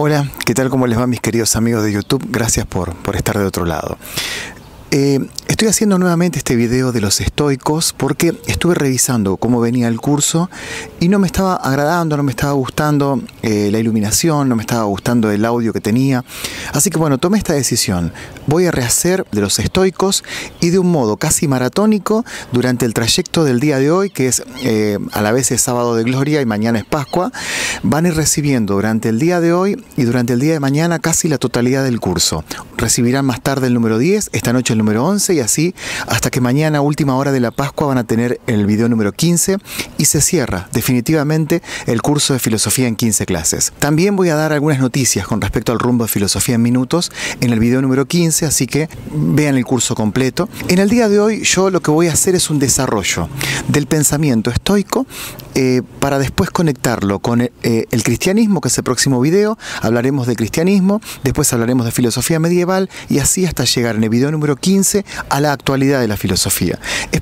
Hola, ¿qué tal? ¿Cómo les va mis queridos amigos de YouTube? Gracias por, por estar de otro lado. Eh, estoy haciendo nuevamente este video de los estoicos porque estuve revisando cómo venía el curso y no me estaba agradando, no me estaba gustando eh, la iluminación, no me estaba gustando el audio que tenía. Así que bueno, tomé esta decisión. Voy a rehacer de los estoicos y de un modo casi maratónico durante el trayecto del día de hoy, que es eh, a la vez es sábado de gloria y mañana es Pascua, van a ir recibiendo durante el día de hoy y durante el día de mañana casi la totalidad del curso. Recibirán más tarde el número 10, esta noche el número 11 y así hasta que mañana, última hora de la Pascua, van a tener el video número 15 y se cierra definitivamente el curso de filosofía en 15 clases. También voy a dar algunas noticias con respecto al rumbo de filosofía en minutos en el video número 15, así que vean el curso completo. En el día de hoy yo lo que voy a hacer es un desarrollo del pensamiento estoico eh, para después conectarlo con eh, el cristianismo, que es el próximo video. Hablaremos de cristianismo, después hablaremos de filosofía medieval y así hasta llegar en el video número 15 a la actualidad de la filosofía.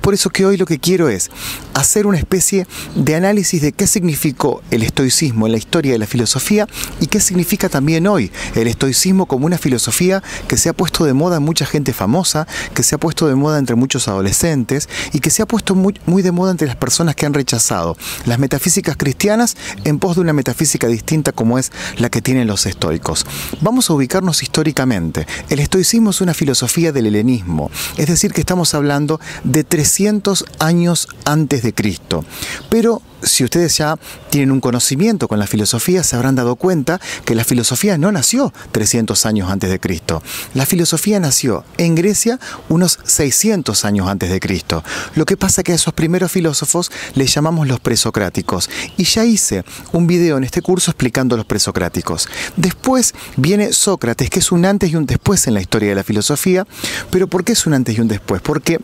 Por eso que hoy lo que quiero es hacer una especie de análisis de qué significó el estoicismo en la historia de la filosofía y qué significa también hoy el estoicismo como una filosofía que se ha puesto de moda en mucha gente famosa, que se ha puesto de moda entre muchos adolescentes y que se ha puesto muy, de moda entre las personas que han rechazado las metafísicas cristianas en pos de una metafísica distinta como es la que tienen los estoicos. Vamos a ubicarnos históricamente. El estoicismo es una filosofía del helenismo, es decir, que estamos hablando de 300 años antes de Cristo. Pero si ustedes ya tienen un conocimiento con la filosofía, se habrán dado cuenta que la filosofía no nació 300 años antes de Cristo. La filosofía nació en Grecia unos 600 años antes de Cristo. Lo que pasa que a esos primeros filósofos les llamamos los presocráticos. Y ya hice un video en este curso explicando los presocráticos. Después viene Sócrates, que es un antes y un después en la historia de la filosofía. Pero ¿por qué es un antes y un después? Porque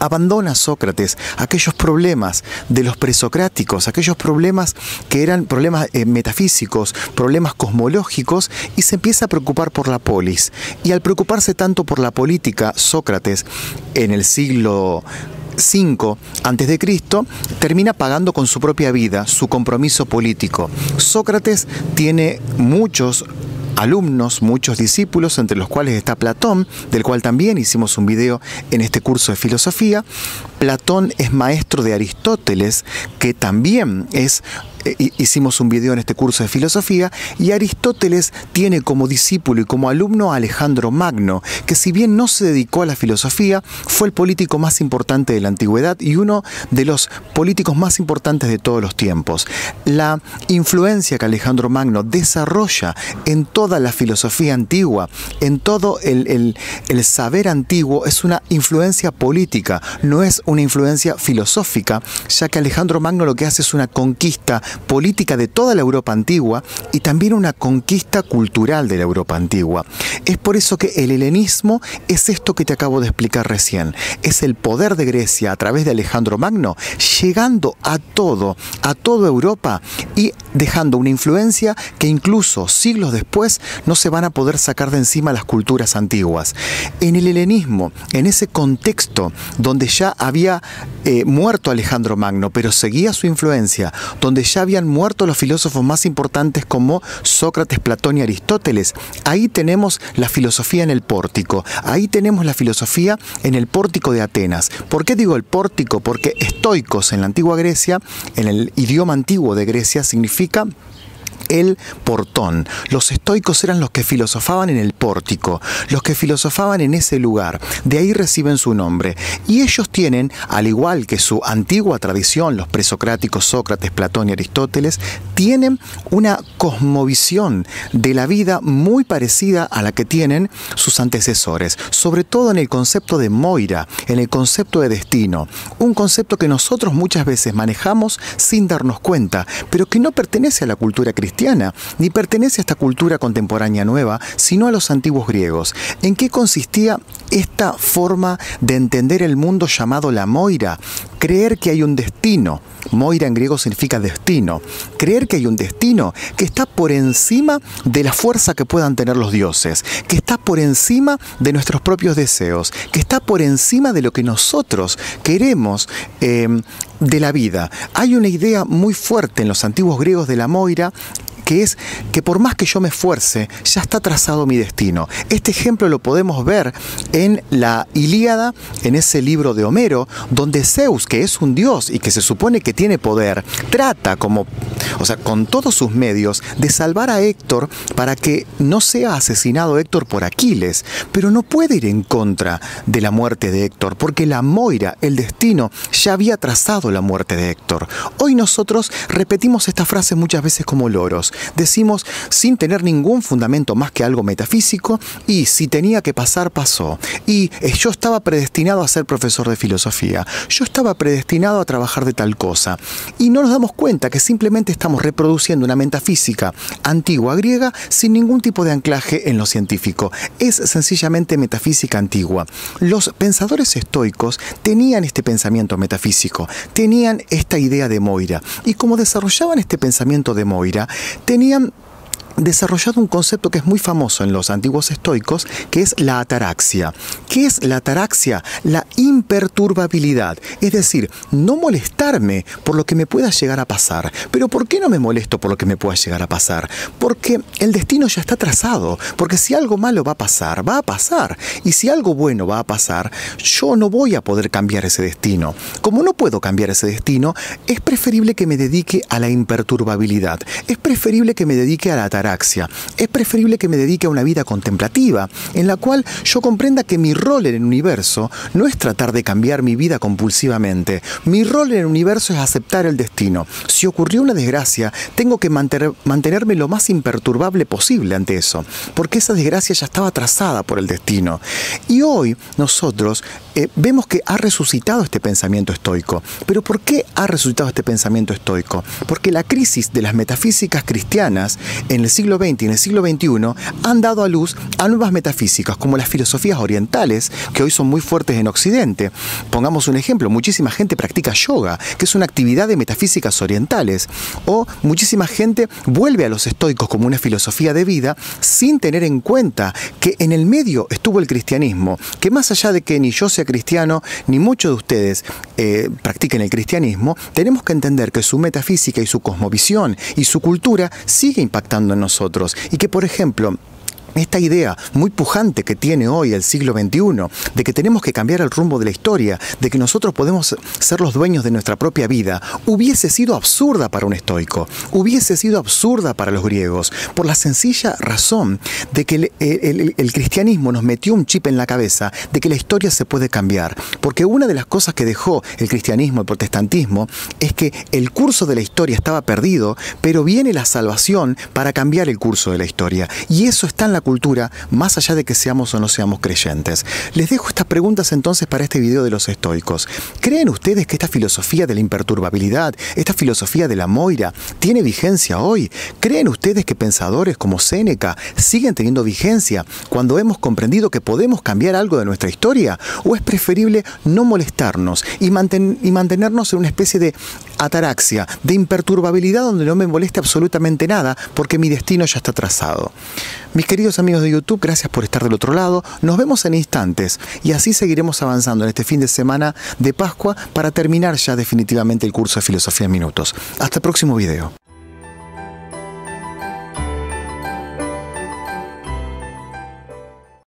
abandona Sócrates aquellos problemas de los presocráticos, aquellos problemas que eran problemas eh, metafísicos, problemas cosmológicos, y se empieza a preocupar por la polis. Y al preocuparse tanto por la política, Sócrates, en el siglo 5 antes de Cristo, termina pagando con su propia vida su compromiso político. Sócrates tiene muchos alumnos, muchos discípulos, entre los cuales está Platón, del cual también hicimos un video en este curso de filosofía. Platón es maestro de Aristóteles, que también es hicimos un video en este curso de filosofía, y Aristóteles tiene como discípulo y como alumno a Alejandro Magno, que si bien no se dedicó a la filosofía, fue el político más importante de la antigüedad y uno de los políticos más importantes de todos los tiempos. La influencia que Alejandro Magno desarrolla en toda la filosofía antigua, en todo el, el saber antiguo, es una influencia política, no es una influencia filosófica, ya que Alejandro Magno lo que hace es una conquista política de toda la Europa antigua y también una conquista cultural de la Europa antigua. Es por eso que el helenismo es esto que te acabo de explicar recién. Es el poder de Grecia a través de Alejandro Magno llegando a todo, a toda Europa y dejando una influencia que incluso siglos después no se van a poder sacar de encima las culturas antiguas. En el helenismo, en ese contexto donde ya había eh, muerto Alejandro Magno, pero seguía su influencia, donde ya habían muerto los filósofos más importantes como Sócrates, Platón y Aristóteles. Ahí tenemos la filosofía en el pórtico, ahí tenemos la filosofía en el pórtico de Atenas. ¿Por qué digo el pórtico? Porque estoicos en la antigua Grecia, en el idioma antiguo de Grecia, significa el portón. Los estoicos eran los que filosofaban en el pórtico, los que filosofaban en ese lugar. De ahí reciben su nombre. Y ellos tienen, al igual que su antigua tradición, los presocráticos Sócrates, Platón y Aristóteles, tienen una cosmovisión de la vida muy parecida a la que tienen sus antecesores, sobre todo en el concepto de Moira, en el concepto de destino, un concepto que nosotros muchas veces manejamos sin darnos cuenta, pero que no pertenece a la cultura cristiana ni pertenece a esta cultura contemporánea nueva, sino a los antiguos griegos. ¿En qué consistía esta forma de entender el mundo llamado la moira? Creer que hay un destino. Moira en griego significa destino. Creer que hay un destino que está por encima de la fuerza que puedan tener los dioses, que está por encima de nuestros propios deseos, que está por encima de lo que nosotros queremos eh, de la vida. Hay una idea muy fuerte en los antiguos griegos de la Moira que es que por más que yo me esfuerce, ya está trazado mi destino. Este ejemplo lo podemos ver en la Ilíada, en ese libro de Homero, donde Zeus, que es un dios y que se supone que tiene poder, trata como, o sea, con todos sus medios de salvar a Héctor para que no sea asesinado Héctor por Aquiles, pero no puede ir en contra de la muerte de Héctor, porque la Moira, el destino, ya había trazado la muerte de Héctor. Hoy nosotros repetimos esta frase muchas veces como loros. Decimos sin tener ningún fundamento más que algo metafísico y si tenía que pasar, pasó. Y eh, yo estaba predestinado a ser profesor de filosofía. Yo estaba predestinado a trabajar de tal cosa. Y no nos damos cuenta que simplemente estamos reproduciendo una metafísica antigua griega sin ningún tipo de anclaje en lo científico. Es sencillamente metafísica antigua. Los pensadores estoicos tenían este pensamiento metafísico, tenían esta idea de Moira. Y como desarrollaban este pensamiento de Moira, tenían desarrollado un concepto que es muy famoso en los antiguos estoicos, que es la ataraxia. ¿Qué es la ataraxia? La imperturbabilidad, es decir, no molestarme por lo que me pueda llegar a pasar. Pero ¿por qué no me molesto por lo que me pueda llegar a pasar? Porque el destino ya está trazado, porque si algo malo va a pasar, va a pasar. Y si algo bueno va a pasar, yo no voy a poder cambiar ese destino. Como no puedo cambiar ese destino, es preferible que me dedique a la imperturbabilidad. Es preferible que me dedique a la ataraxia es preferible que me dedique a una vida contemplativa, en la cual yo comprenda que mi rol en el universo no es tratar de cambiar mi vida compulsivamente. Mi rol en el universo es aceptar el destino. Si ocurrió una desgracia, tengo que mantenerme lo más imperturbable posible ante eso, porque esa desgracia ya estaba trazada por el destino. Y hoy nosotros eh, vemos que ha resucitado este pensamiento estoico. Pero ¿por qué ha resucitado este pensamiento estoico? Porque la crisis de las metafísicas cristianas en el siglo XX y en el siglo XXI han dado a luz a nuevas metafísicas, como las filosofías orientales, que hoy son muy fuertes en Occidente. Pongamos un ejemplo, muchísima gente practica yoga, que es una actividad de metafísicas orientales, o muchísima gente vuelve a los estoicos como una filosofía de vida sin tener en cuenta que en el medio estuvo el cristianismo, que más allá de que ni yo sea cristiano, ni muchos de ustedes eh, practiquen el cristianismo, tenemos que entender que su metafísica y su cosmovisión y su cultura sigue impactando en nosotros. Y que, por ejemplo, esta idea muy pujante que tiene hoy el siglo XXI, de que tenemos que cambiar el rumbo de la historia, de que nosotros podemos ser los dueños de nuestra propia vida, hubiese sido absurda para un estoico, hubiese sido absurda para los griegos, por la sencilla razón de que el, cristianismo nos metió un chip en la cabeza de que la historia se puede cambiar. Porque una de las cosas que dejó el cristianismo, el protestantismo, es que el curso de la historia estaba perdido, pero viene la salvación para cambiar el curso de la historia. Y eso está en la cultura, más allá de que seamos o no seamos creyentes. Les dejo estas preguntas entonces para este video de los estoicos. ¿Creen ustedes que esta filosofía de la imperturbabilidad, esta filosofía de la moira, tiene vigencia hoy? ¿Creen ustedes que pensadores como Séneca siguen teniendo vigencia cuando hemos comprendido que podemos cambiar algo de nuestra historia? ¿O es preferible no molestarnos y, y mantenernos en una especie de ataraxia, de imperturbabilidad donde no me moleste absolutamente nada porque mi destino ya está trazado? Mis amigos de YouTube, gracias por estar del otro lado. Nos vemos en instantes y así seguiremos avanzando en este fin de semana de Pascua para terminar ya definitivamente el curso de Filosofía en Minutos. Hasta el próximo video.